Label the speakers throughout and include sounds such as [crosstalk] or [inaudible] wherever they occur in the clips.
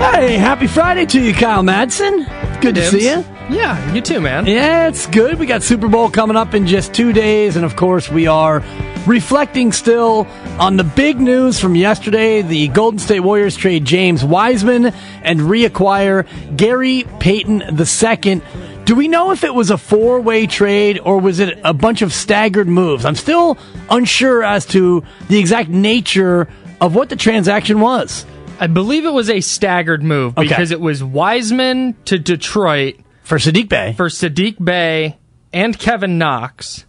Speaker 1: Hey, happy Friday to you, Kyle Madsen. Good to see you.
Speaker 2: Yeah, you too, man.
Speaker 1: Yeah, it's good. We got Super Bowl coming up in just two days, and of course, we are reflecting still on the big news from yesterday. The Golden State Warriors trade James Wiseman and reacquire Gary Payton II. Do we know if it was a four way trade or was it a bunch of staggered moves? I'm still unsure as to the exact nature of what the transaction was.
Speaker 2: I believe it was a staggered move
Speaker 1: Okay.
Speaker 2: because it was Wiseman to Detroit
Speaker 1: For Sadiq Bey.
Speaker 2: for Sadiq Bey and Kevin Knox.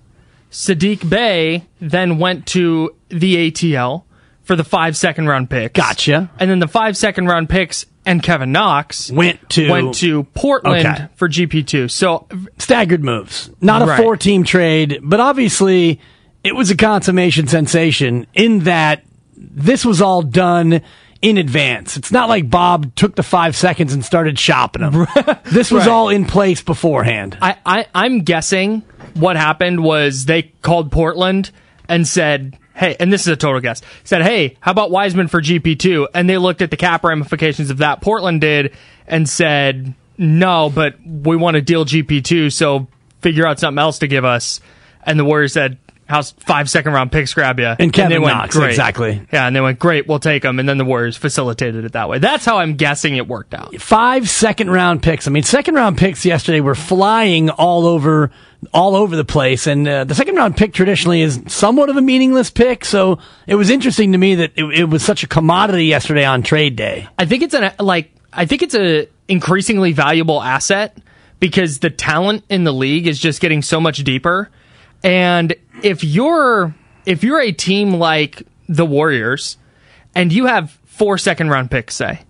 Speaker 2: Sadiq Bey then went to the ATL for the five second round picks.
Speaker 1: Gotcha.
Speaker 2: And then the five second round picks and Kevin Knox
Speaker 1: Went to-
Speaker 2: went to Portland
Speaker 1: Okay.
Speaker 2: for GP2. So
Speaker 1: staggered moves. Not a
Speaker 2: Right.
Speaker 1: four team trade, but obviously it was a consummation sensation in that this was all done in advance. It's not like Bob took the five seconds and started shopping them. [laughs] this was
Speaker 2: Right.
Speaker 1: all in place beforehand.
Speaker 2: I, I I'm guessing what happened was they called Portland and said, "Hey," and this is a total guess. Said, "Hey, how about Wiseman for GP two? And they looked at the cap ramifications of that. Portland did and said, "No, but we want to deal GP two, so figure out something else to give us." And the Warriors said. How's five second round picks grab you?
Speaker 1: And Kevin
Speaker 2: they went,
Speaker 1: Knox,
Speaker 2: "Great."
Speaker 1: exactly.
Speaker 2: Yeah, and they went, great, we'll take them. And then the Warriors facilitated it that way. That's how I'm guessing it worked out.
Speaker 1: Five second round picks. I mean, second round picks yesterday were flying all over, all over the place. And uh, the second round pick traditionally is somewhat of a meaningless pick. So it was interesting to me that it, it was such a commodity yesterday on trade day.
Speaker 2: I think it's an like I think it's a increasingly valuable asset because the talent in the league is just getting so much deeper. And if you're if you're a team like the Warriors and you have four second round picks, say,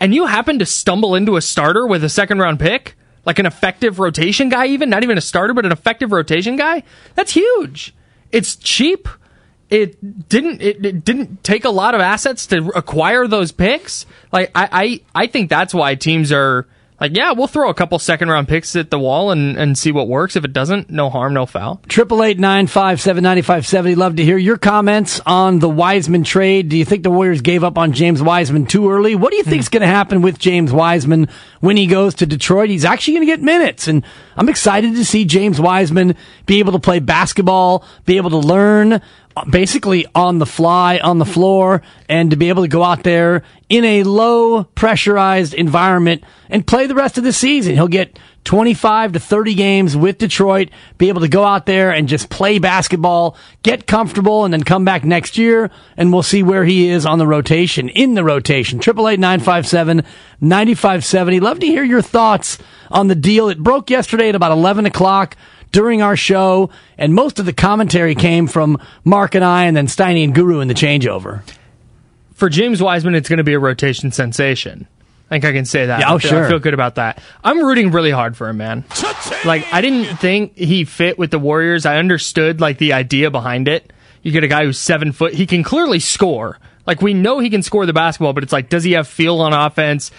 Speaker 2: and you happen to stumble into a starter with a second round pick, like an effective rotation guy, even not even a starter, but an effective rotation guy, that's huge. It's cheap. It didn't. It, it didn't take a lot of assets to acquire those picks. Like I, I, I think that's why teams are like, yeah, we'll throw a couple second round picks at the wall and, and see what works. If it doesn't, no harm, no foul.
Speaker 1: Triple eight nine five seven ninety five seventy. Love to hear your comments on the Wiseman trade. Do you think the Warriors gave up on James Wiseman too early? What do you think is going to happen with James Wiseman when he goes to Detroit? He's actually going to get minutes, and I'm excited to see James Wiseman be able to play basketball, be able to learn uh, basically on the fly, on the floor, and to be able to go out there in a low pressurized environment and play the rest of the season. He'll get 25 to 30 games with Detroit, be able to go out there and just play basketball, get comfortable, and then come back next year, and we'll see where he is on the rotation, in the rotation. 888 9570. Love to hear your thoughts on the deal. It broke yesterday at about 11 o'clock during our show, and most of the commentary came from Mark and I, and then Steiny and Guru in the changeover.
Speaker 2: For James Wiseman, it's going to be a rotation sensation. I think I can say that.
Speaker 1: Yeah, oh,
Speaker 2: I feel,
Speaker 1: sure.
Speaker 2: I feel good about that. I'm rooting really hard for him, man. Like, I didn't think he fit with the Warriors. I understood, like, the idea behind it. You get a guy who's seven foot. He can clearly score. Like, we know he can score the basketball, but it's like, does he have feel on offense?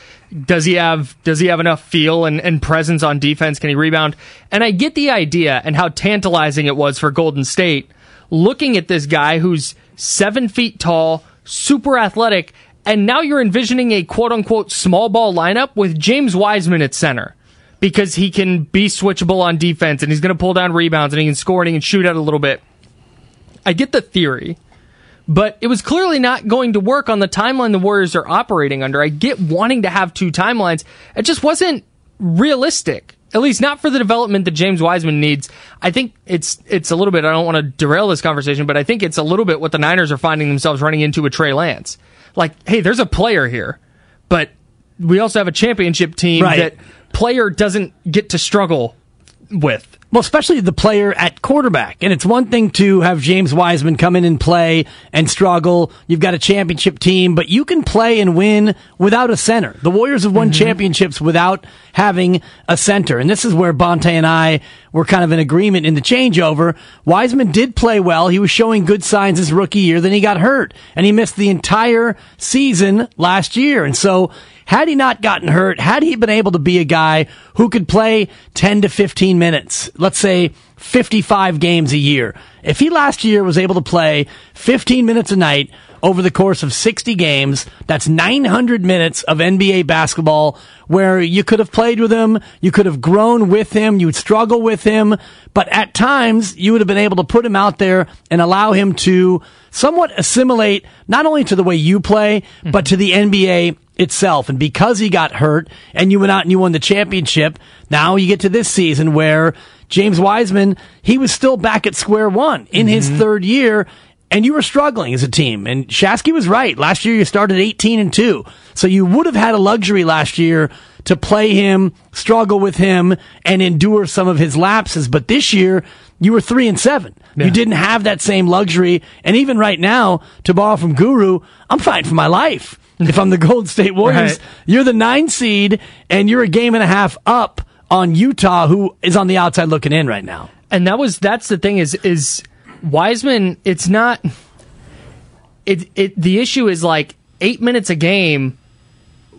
Speaker 2: Does he have, does he have enough feel and, and presence on defense? Can he rebound? And I get the idea and how tantalizing it was for Golden State looking at this guy who's seven feet tall, super athletic, and now you're envisioning a quote unquote small ball lineup with James Wiseman at center because he can be switchable on defense and he's going to pull down rebounds and he can score and he can shoot out a little bit. I get the theory, but it was clearly not going to work on the timeline the Warriors are operating under. I get wanting to have two timelines. It just wasn't realistic. At least not for the development that James Wiseman needs. I think it's it's a little bit. I don't want to derail this conversation, but I think it's a little bit what the Niners are finding themselves running into with Trey Lance. Like, hey, there's a player here, but we also have a championship team
Speaker 1: Right.
Speaker 2: that player doesn't get to struggle with.
Speaker 1: Well, especially the player at quarterback. And it's one thing to have James Wiseman come in and play and struggle. You've got a championship team, but you can play and win without a center. The Warriors have won mm-hmm. championships without having a center. And this is where Bonte and I were kind of in agreement in the changeover. Wiseman did play well. He was showing good signs his rookie year. Then he got hurt and he missed the entire season last year. And so had he not gotten hurt, had he been able to be a guy who could play 10 to 15 minutes, let's say 55 games a year, if he last year was able to play 15 minutes a night over the course of 60 games, that's 900 minutes of NBA basketball where you could have played with him, you could have grown with him, you would struggle with him, but at times you would have been able to put him out there and allow him to somewhat assimilate not only to the way you play, mm-hmm. but to the NBA itself. And because he got hurt and you went out and you won the championship, now you get to this season where James Wiseman, he was still back at square one in his mm-hmm. third year and you were struggling as a team. And Shasky was right. Last year you started 18 and 2. So you would have had a luxury last year to play him, struggle with him, and endure some of his lapses. But this year you were 3 and 7. You didn't have that same luxury. And even right now, to borrow from Guru, I'm fighting for my life. If I'm the [laughs] Golden State Warriors,
Speaker 2: Right.
Speaker 1: you're the nine seed and you're a game and a half up on Utah, who is on the outside looking in right now.
Speaker 2: and that was that's the thing is is Wiseman. It's not. It it the issue is like eight minutes a game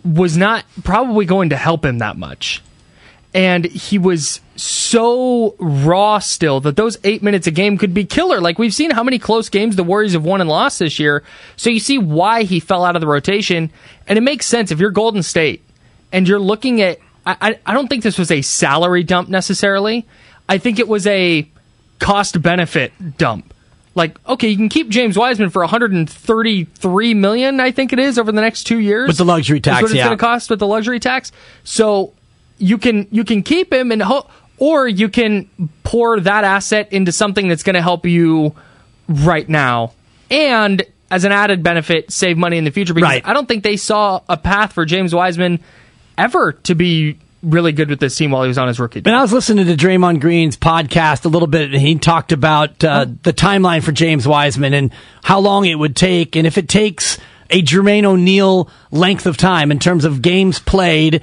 Speaker 2: was not probably going to help him that much, and he was so raw still that those eight minutes a game could be killer. Like we've seen how many close games the Warriors have won and lost this year, so you see why he fell out of the rotation, and it makes sense if you're Golden State and you're looking at. I, I, I don't think this was a salary dump necessarily. I think it was a cost benefit dump. Like, okay, you can keep James Wiseman for 133 million, I think it is, over the next two years.
Speaker 1: With the luxury tax,
Speaker 2: what it's
Speaker 1: yeah.
Speaker 2: going to cost with the luxury tax. So you can you can keep him and ho- or you can pour that asset into something that's going to help you right now and as an added benefit save money in the future because
Speaker 1: Right.
Speaker 2: I don't think they saw a path for James Wiseman ever to be really good with this team while he was on his rookie.
Speaker 1: And I was listening to Draymond Green's podcast a little bit, and he talked about uh, the timeline for James Wiseman and how long it would take, and if it takes a Jermaine O'Neal length of time in terms of games played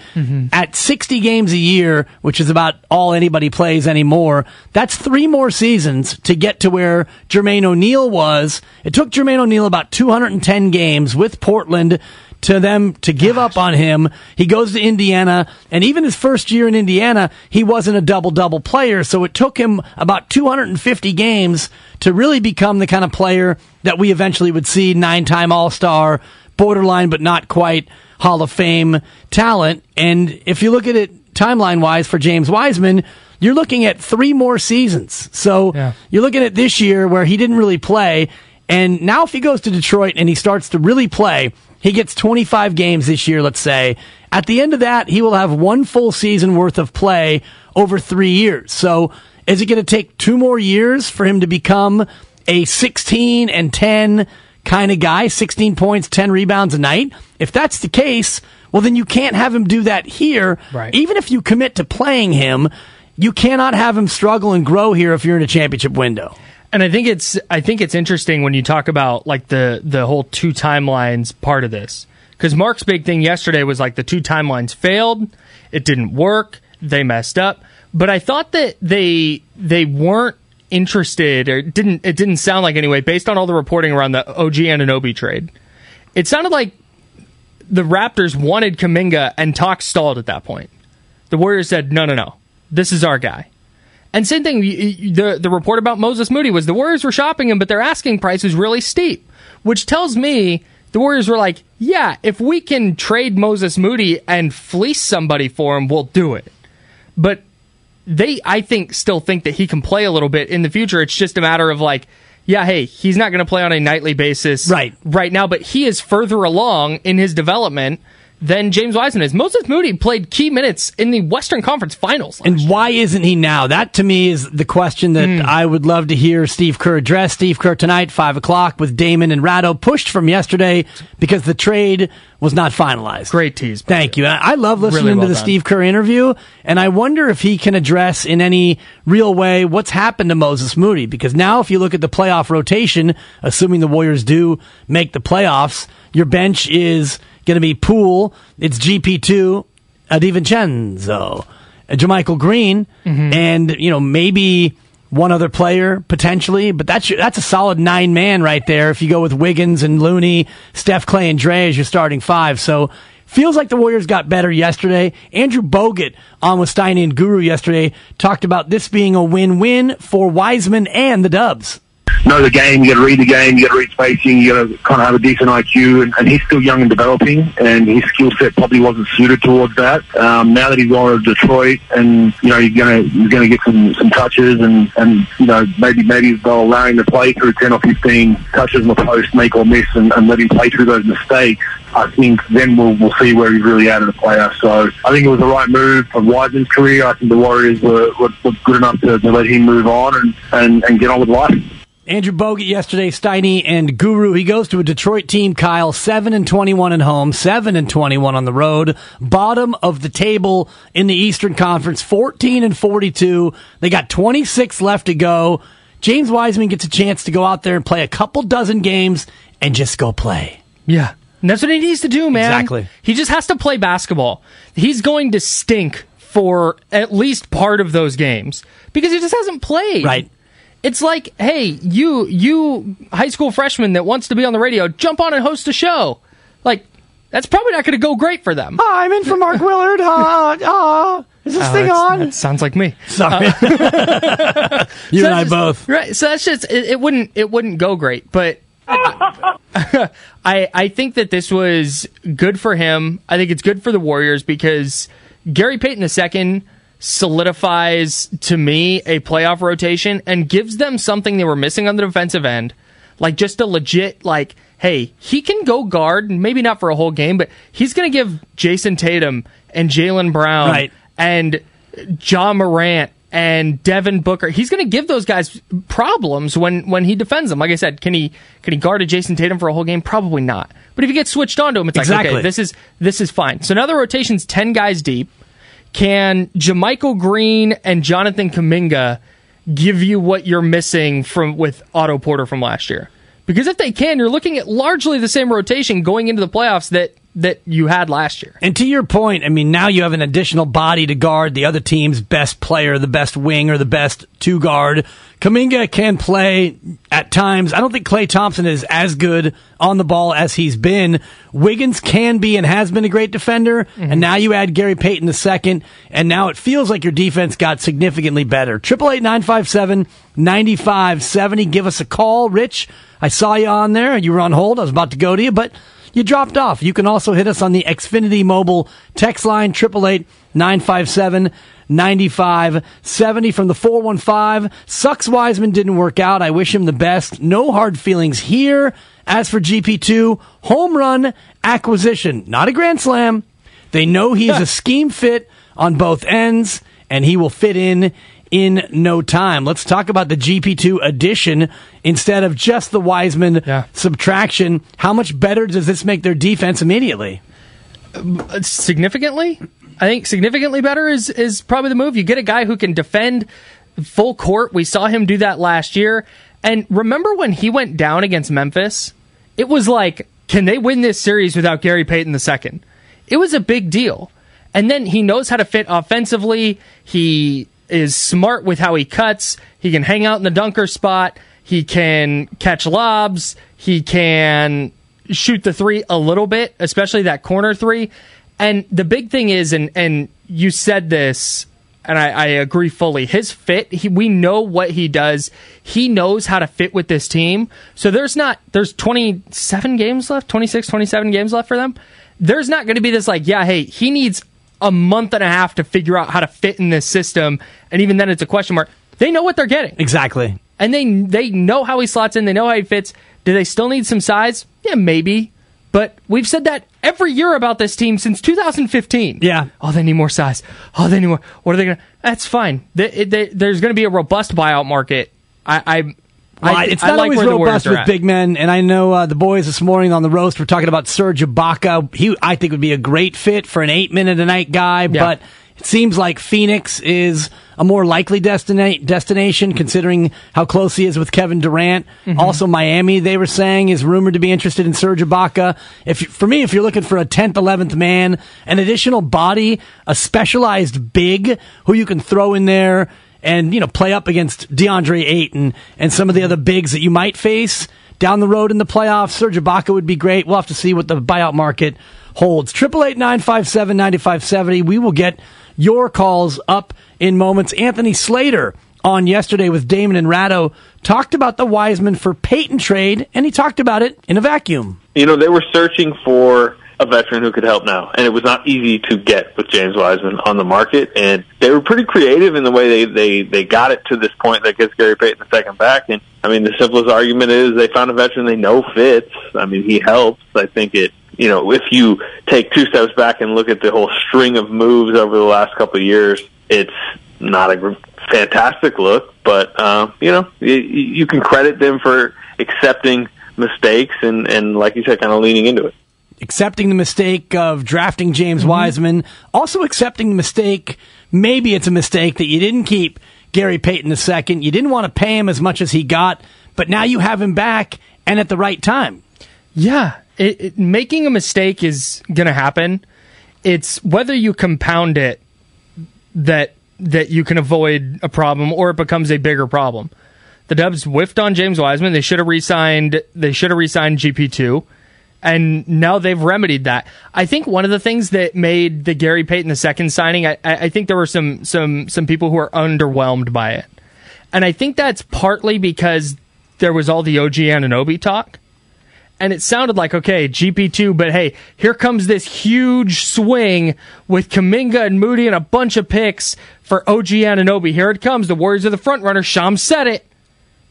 Speaker 1: at 60 games a year, which is about all anybody plays anymore. That's three more seasons to get to where Jermaine O'Neal was. It took Jermaine O'Neal about 210 games with Portland to them to give up on him. He goes to Indiana, and even his first year in Indiana, he wasn't a double double player. So it took him about 250 games to really become the kind of player that we eventually would see nine time All Star, borderline but not quite Hall of Fame talent. And if you look at it timeline wise for James Wiseman, you're looking at three more seasons. So
Speaker 2: Yeah.
Speaker 1: you're looking at this year where he didn't really play. And now if he goes to Detroit and he starts to really play, he gets 25 games this year, let's say. At the end of that, he will have one full season worth of play over three years. So is it going to take two more years for him to become a 16 and 10 kind of guy, 16 points, 10 rebounds a night? If that's the case, well, then you can't have him do that here.
Speaker 2: Right.
Speaker 1: Even if you commit to playing him, you cannot have him struggle and grow here if you're in a championship window.
Speaker 2: And I think it's I think it's interesting when you talk about like the the whole two timelines part of this. Because Mark's big thing yesterday was like the two timelines failed, it didn't work, they messed up. But I thought that they they weren't interested or didn't it didn't sound like anyway, based on all the reporting around the OG Anunoby trade. It sounded like the Raptors wanted Kuminga and talk stalled at that point. The Warriors said, no, no, no. This is our guy. And same thing, the the report about Moses Moody was the Warriors were shopping him, but their asking price was really steep, which tells me the Warriors were like, yeah, if we can trade Moses Moody and fleece somebody for him, we'll do it. But they, I think, still think that he can play a little bit in the future. It's just a matter of like, yeah, hey, he's not going to play on a nightly basis
Speaker 1: right
Speaker 2: right now, but he is further along in his development than James Wiseman is. Moses Moody played key minutes in the Western Conference Finals.
Speaker 1: And why isn't he now? That to me is the question that
Speaker 2: Mm.
Speaker 1: I would love to hear Steve Kerr address. Steve Kerr tonight, 5 o'clock with Damon and Ratto, pushed from yesterday because the trade was not finalized.
Speaker 2: Great tease.
Speaker 1: Thank you. I I love listening
Speaker 2: Really well
Speaker 1: to the
Speaker 2: done.
Speaker 1: Steve Kerr interview, and I wonder if he can address in any real way what's happened to Moses Moody. Because now, if you look at the playoff rotation, assuming the Warriors do make the playoffs, your bench is going to be Poole, it's GP2, uh, DiVincenzo, uh, JaMychal Green,
Speaker 2: Mm-hmm.
Speaker 1: and you know maybe one other player potentially, but that's your, that's a solid nine man right there. If you go with Wiggins and Looney, Steph, Klay, and Dre as your starting five, so feels like the Warriors got better yesterday. Andrew Bogut on with Steiny and Guru yesterday talked about this being a win-win for Wiseman and the Dubs.
Speaker 3: Know the game, you got to read the game, you got to read spacing, you got to kind of have a decent IQ, and, and he's still young and developing, and his skill set probably wasn't suited towards that. Um, now that he's gone to Detroit, and you know you're gonna you're gonna get some some touches, and and you know maybe maybe they'll allow him to play through ten or fifteen touches in the post, make or miss, and, and let him play through those mistakes. I think then we'll we'll see where he's really at as a player. So I think it was the right move for Wiseman's career. I think the Warriors were, were, were good enough to, to let him move on and, and, and get on with life.
Speaker 1: Andrew Bogut yesterday, Steiny and Guru. He goes to a Detroit team, Kyle, 7 and 21 at home, 7 and 21 on the road. Bottom of the table in the Eastern Conference, 14 and 42. They got 26 left to go. James Wiseman gets a chance to go out there and play a couple dozen games and just go play.
Speaker 2: Yeah. And that's what he needs to do, man.
Speaker 1: Exactly.
Speaker 2: He just has to play basketball. He's going to stink for at least part of those games because he just hasn't played.
Speaker 1: Right.
Speaker 2: It's like, hey, you you high school freshman that wants to be on the radio, jump on and host a show. Like, that's probably not going to go great for them.
Speaker 1: Hi, I'm in for Mark Willard. Ah, ah. Is this
Speaker 2: Oh,
Speaker 1: thing on?
Speaker 2: That sounds like me.
Speaker 1: Sorry. [laughs] you
Speaker 2: So
Speaker 1: and I
Speaker 2: just-
Speaker 1: both.
Speaker 2: Right. So that's just it, it wouldn't it wouldn't go great, but [laughs] I I think that this was good for him. I think it's good for the Warriors because Gary Payton II solidifies to me a playoff rotation and gives them something they were missing on the defensive end, like just a legit like. Hey, he can go guard, maybe not for a whole game, but he's going to give Jayson Tatum and Jaylen Brown
Speaker 1: Right.
Speaker 2: and Ja Morant and Devin Booker. He's going to give those guys problems when when he defends them. Like I said, can he can he guard a Jayson Tatum for a whole game? Probably not. But if he gets switched onto him, it's like
Speaker 1: Exactly.
Speaker 2: okay, this is this is fine. So now the rotation's ten guys deep. Can JaMychal Green and Jonathan Kuminga give you what you're missing from with Otto Porter from last year? Because if they can, you're looking at largely the same rotation going into the playoffs that that you had last year.
Speaker 1: And to your point, I mean, now you have an additional body to guard the other team's best player, the best wing, or the best two guard. Kuminga can play at times. I don't think Klay Thompson is as good on the ball as he's been. Wiggins can be and has been a great defender. And mm-hmm. now you add Gary Payton the second, and now it feels like your defense got significantly better. Triple eight nine five seven ninety five seventy. Give us a call, Rich. I saw you on there. You were on hold. I was about to go to you, but you dropped off. You can also hit us on the Xfinity Mobile text line, 888 957 9570 from the 415. Sucks Wiseman didn't work out. I wish him the best. No hard feelings here. As for GP2, home run acquisition, not a grand slam. They know he's a scheme fit on both ends, and he will fit in in no time. Let's talk about the GP2 addition instead of just the Wiseman
Speaker 2: Yeah.
Speaker 1: subtraction. How much better does this make their defense immediately?
Speaker 2: Uh, significantly. I think significantly better is is probably the move. You get a guy who can defend full court. We saw him do that last year. And remember when he went down against Memphis? It was like, can they win this series without Gary Payton II? It was a big deal. And then he knows how to fit offensively. He is smart with how he cuts. He can hang out in the dunker spot. He can catch lobs. He can shoot the three a little bit, especially that corner three. And the big thing is, and and you said this, and I, I agree fully. His fit, he, we know what he does. He knows how to fit with this team. So there's not there's 27 games left, 26, 27 games left for them. There's not going to be this like, yeah, hey, he needs a month and a half to figure out how to fit in this system, and even then, it's a question mark. They know what they're getting
Speaker 1: Exactly.
Speaker 2: and they they know how he slots in. They know how he fits. Do they still need some size? Yeah, maybe. But we've said that every year about this team since 2015.
Speaker 1: Yeah.
Speaker 2: Oh, they need more size. Oh, they need more. What are they going to? That's fine. They, they, there's going to be a robust buyout market. I. I
Speaker 1: Well,
Speaker 2: I,
Speaker 1: it's
Speaker 2: I
Speaker 1: not
Speaker 2: like
Speaker 1: always
Speaker 2: where the Warriors
Speaker 1: robust with big men, and I know uh, the boys this morning on the roast were talking about Serge Ibaka. He, I think, would be a great fit for an eight minute a night guy, but it seems like Phoenix is a more likely destina- destination considering how close he is with Kevin Durant.
Speaker 2: Mm-hmm.
Speaker 1: Also, Miami, they were saying, is rumored to be interested in Serge Ibaka. If for me, if you're looking for a tenth, eleventh man, an additional body, a specialized big who you can throw in there and you know play up against DeAndre Ayton and some of the other bigs that you might face down the road in the playoffs. Serge Ibaka would be great. We'll have to see what the buyout market holds. Triple eight nine five seven ninety five seventy. We will get your calls up in moments. Anthony Slater on yesterday with Damon and Ratto talked about the Wiseman for Payton trade, and he talked about it in a vacuum.
Speaker 4: you know, they were searching for a veteran who could help now, and it was not easy to get with James Wiseman on the market. And they were pretty creative in the way they they they got it to this point that gets Gary Payton the second back. And I mean, the simplest argument is they found a veteran they know fits. I mean, he helps. I think it. You know, if you take two steps back and look at the whole string of moves over the last couple of years, it's not a fantastic look, but uh, you know, you, you can credit them for accepting mistakes and and like you said, kind of leaning into it.
Speaker 1: Accepting the mistake of drafting James mm-hmm. Wiseman, also accepting the mistake, maybe it's a mistake that you didn't keep Gary Payton II. You didn't want to pay him as much as he got, but now you have him back and at the right time.
Speaker 2: Yeah, it, it, making a mistake is going to happen. It's whether you compound it that that you can avoid a problem or it becomes a bigger problem. The Dubs whiffed on James Wiseman. They should have re-signed. They should have re-signed GP two, and now they've remedied that. I think one of the things that made the Gary Payton II signing, I, I think there were some some some people who are underwhelmed by it, and I think that's partly because there was all the OG Anunoby talk. And it sounded like okay GP2 but hey here comes this huge swing with Kuminga and Moody and a bunch of picks for OG Anunoby here it comes. The Warriors are the front runner. Sham said it.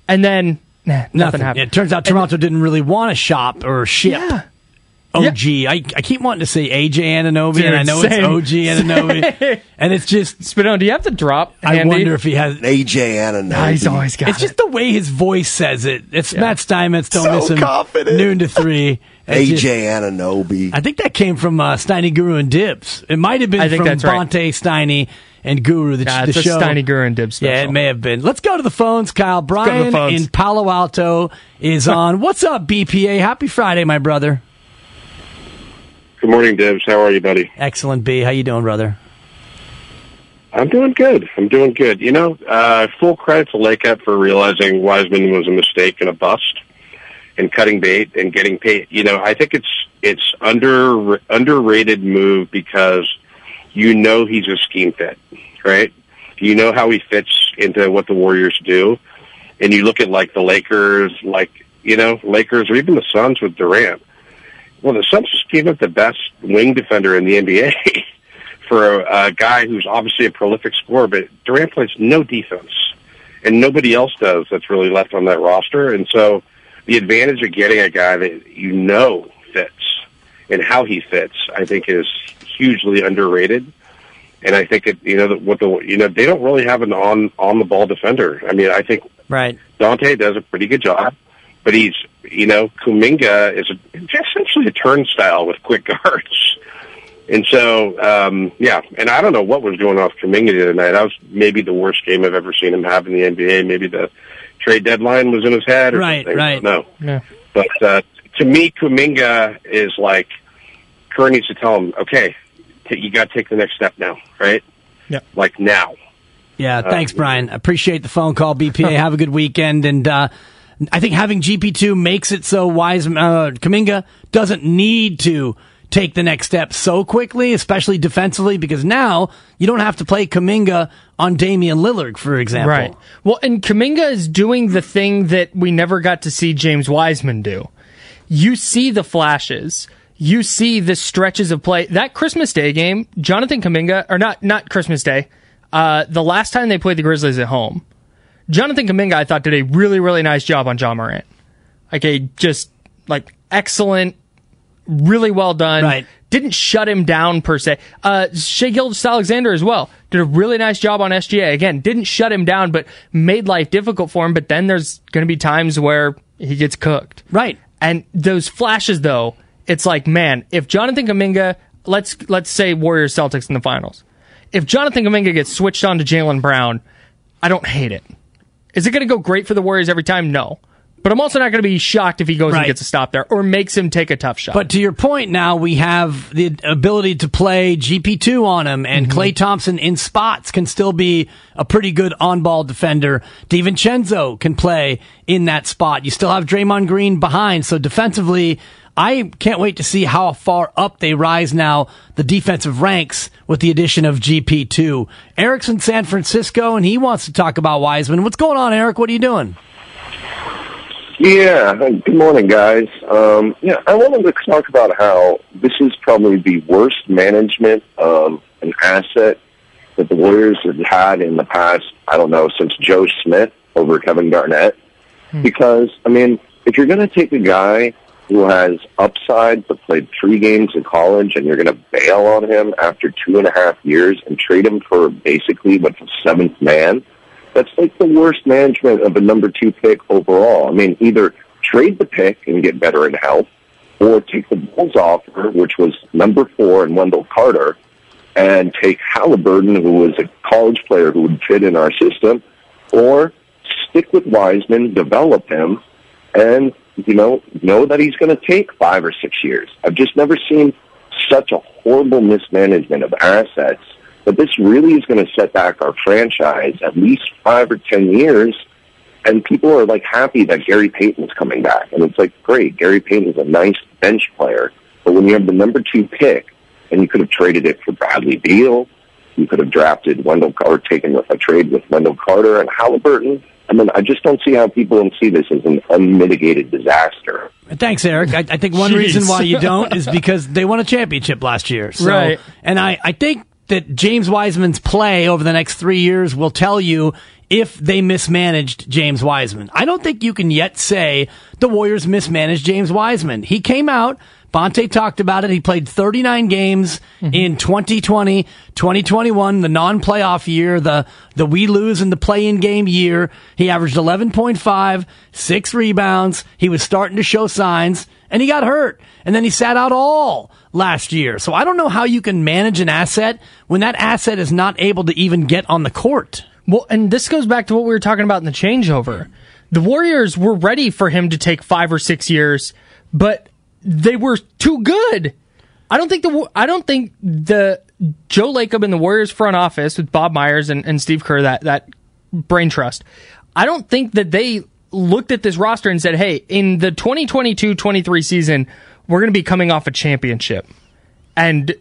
Speaker 2: And then nah, nothing, happened
Speaker 1: It turns out Toronto didn't really want to shop or ship.
Speaker 2: yeah
Speaker 1: OG. I, I keep wanting to say AJ Anunoby,
Speaker 2: Dude,
Speaker 1: and I know
Speaker 2: same.
Speaker 1: it's OG Anunoby. and it's just,
Speaker 2: Spino do you have to drop
Speaker 1: I wonder if he has.
Speaker 5: AJ Anunoby.
Speaker 2: Nah, he's always got
Speaker 1: It's
Speaker 2: it.
Speaker 1: just the way his voice says it. It's Matt Steinmetz. Don't
Speaker 5: So
Speaker 1: miss him.
Speaker 5: confident.
Speaker 1: Noon to three. [laughs] It's
Speaker 5: AJ
Speaker 1: just-
Speaker 5: Anunoby.
Speaker 1: I think that came from uh, Steiny Guru and Dibs. It might have been
Speaker 2: I think
Speaker 1: from
Speaker 2: that's right.
Speaker 1: Bonte Steiny and Guru. The,
Speaker 2: Yeah,
Speaker 1: the
Speaker 2: it's a
Speaker 1: show.
Speaker 2: Steiny Guru and Dibs
Speaker 1: Yeah, it may have been. Let's go to the phones. Kyle
Speaker 2: go to the
Speaker 1: Brian
Speaker 2: phones.
Speaker 1: in Palo Alto is [laughs] on. What's up, BPA? Happy Friday, my brother.
Speaker 3: Good morning, Dibs. How are you, buddy?
Speaker 1: Excellent, B. How you doing, brother?
Speaker 3: I'm doing good. I'm doing good. You know, uh, full credit to Lacob for realizing Wiseman was a mistake and a bust, and cutting bait and getting paid. You know, I think it's it's under underrated move because you know he's a scheme fit, right? You know how he fits into what the Warriors do, and you look at like the Lakers, like you know Lakers or even the Suns with Durant.
Speaker 6: Well, the Suns just gave up the best wing defender in the NBA [laughs] for a, a guy who's obviously a prolific scorer, but Durant plays no defense, and nobody else does. That's really left on that roster, and so the advantage of getting a guy that you know fits and how he fits, I think, is hugely underrated. And I think it, you know, what the you know they don't really have an on on the ball defender. I mean, I think
Speaker 1: Right.
Speaker 6: Dante does a pretty good job, but he's, you know, Kuminga is a, essentially a turnstile with quick [laughs] guards. And so, um, yeah, and I don't know what was going off Kuminga tonight. That was maybe the worst game I've ever seen him have in the NBA. Maybe the trade deadline was in his head or
Speaker 1: Right,
Speaker 6: something.
Speaker 1: right.
Speaker 6: No.
Speaker 2: Yeah.
Speaker 6: But uh, to me, Kuminga is like, Kerr needs to tell him, okay, t- you got to take the next step now, right?
Speaker 2: Yeah.
Speaker 6: Like now.
Speaker 1: Yeah,
Speaker 6: Uh,
Speaker 1: thanks, Brian. Appreciate the phone call, BPA. [laughs] Have a good weekend. And uh, I think having GP2 makes it so Wise uh, Kuminga doesn't need to take the next step so quickly, especially defensively, because now you don't have to play Kuminga on Damian Lillard, for example.
Speaker 2: Right. Well, and Kuminga is doing the thing that we never got to see James Wiseman do. You see the flashes. You see the stretches of play. That Christmas Day game, Jonathan Kuminga, or not, not Christmas Day, uh, the last time they played the Grizzlies at home, Jonathan Kuminga, I thought, did a really, really nice job on Ja Morant. Like a just, like, excellent, really well done.
Speaker 1: Right.
Speaker 2: Didn't shut him down per se. Uh, Shai Gilgeous Alexander as well did a really nice job on SGA. Again, didn't shut him down, but made life difficult for him. But then there's going to be times where he gets cooked.
Speaker 1: Right.
Speaker 2: And those flashes, though, it's like, man, if Jonathan Kuminga, let's let's say Warriors Celtics in the finals, if Jonathan Kuminga gets switched on to Jaylen Brown, I don't hate it. Is it going to go great for the Warriors every time? No. But I'm also not going to be shocked if he goes
Speaker 1: Right.
Speaker 2: and gets a stop there or makes him take a tough shot.
Speaker 1: But to your point now, we have the ability to play GP2 on him, and mm-hmm. Klay Thompson in spots can still be a pretty good on ball defender. DiVincenzo can play in that spot. You still have Draymond Green behind, so defensively, I can't wait to see how far up they rise now, the defensive ranks, with the addition of GP2. Eric's in San Francisco, and he wants to talk about Wiseman. What's going on, Eric? What are you doing?
Speaker 7: Yeah, good morning, guys. Um, yeah, I wanted to talk about how this is probably the worst management of an asset that the Warriors have had in the past, I don't know, since Joe Smith over Kevin Garnett. Because, I mean, if you're going to take a guy who has upside but played three games in college and you're going to bail on him after two and a half years and trade him for basically what's a seventh man, that's like the worst management of a number two pick overall. I mean, either trade the pick and get better in health, or take the Bulls offer, which was number four and Wendell Carter, and take Halliburton, who was a college player who would fit in our system, or stick with Wiseman, develop him, and you know know that he's going to take five or six years. I've just never seen such a horrible mismanagement of assets but this really is going to set back our franchise at least five or ten years. And people are like happy that Gary Payton's coming back. And it's like, great, Gary Payton's a nice bench player. But when you have the number two pick and you could have traded it for Bradley Beal, you could have drafted Wendell or taken a trade with Wendell Carter and Halliburton. I mean, I just don't see how people don't see this as an unmitigated disaster.
Speaker 1: Thanks, Eric. I, I think one
Speaker 2: Jeez.
Speaker 1: reason why you [laughs] don't is because they won a championship last year. So,
Speaker 2: Right.
Speaker 1: And I, I think that James Wiseman's play over the next three years will tell you if they mismanaged James Wiseman. I don't think you can yet say the Warriors mismanaged James Wiseman. He came out. Bonte talked about it. He played 39 games mm-hmm. in 2020, 2021, the non-playoff year, the, the we lose in the play-in game year. He averaged 11.5, six rebounds. He was starting to show signs and he got hurt. And then he sat out all last year. So I don't know how you can manage an asset when that asset is not able to even get on the court.
Speaker 2: Well, and this goes back to what we were talking about in the changeover. The Warriors were ready for him to take five or six years, but they were too good. I don't think the I don't think the Joe Lacob and the Warriors front office with Bob Myers and, and Steve Kerr that that brain trust. I don't think that they looked at this roster and said, "Hey, in the 2022-23 season, we're going to be coming off a championship." And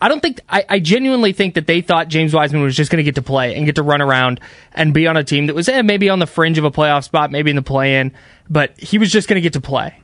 Speaker 2: I don't think I, I genuinely think that they thought James Wiseman was just going to get to play and get to run around and be on a team that was eh, maybe on the fringe of a playoff spot, maybe in the play-in, but he was just going to get to play.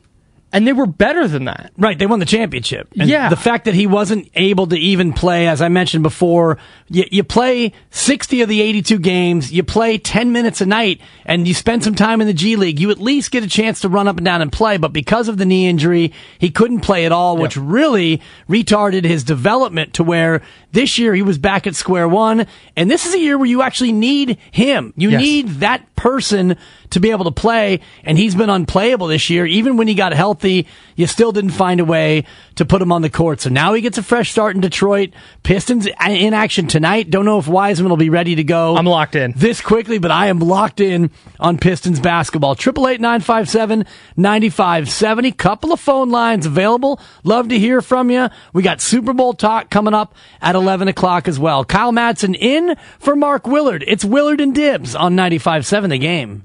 Speaker 2: And they were better than that.
Speaker 1: Right, they won the championship. And
Speaker 2: Yeah.
Speaker 1: The fact that he wasn't able to even play, as I mentioned before, you, you play 60 of the 82 games, you play 10 minutes a night, and you spend some time in the G League, you at least get a chance to run up and down and play. But because of the knee injury, he couldn't play at all, which really retarded his development to where this year he was back at square one. And this is a year where you actually need him. You
Speaker 2: Yes.
Speaker 1: need that person to be able to play, and he's been unplayable this year. Even when he got healthy, you still didn't find a way to put him on the court. So now he gets a fresh start in Detroit. Pistons in action tonight. Don't know if Wiseman will be ready to go.
Speaker 2: I'm locked in.
Speaker 1: this quickly, but I am locked in on Pistons basketball. Triple eight nine five seven ninety five seventy. Couple of phone lines available. Love to hear from you. We got Super Bowl talk coming up at eleven o'clock as well. Kyle Madsen in for Mark Willard. It's Willard and Dibs on 95.7 The Game.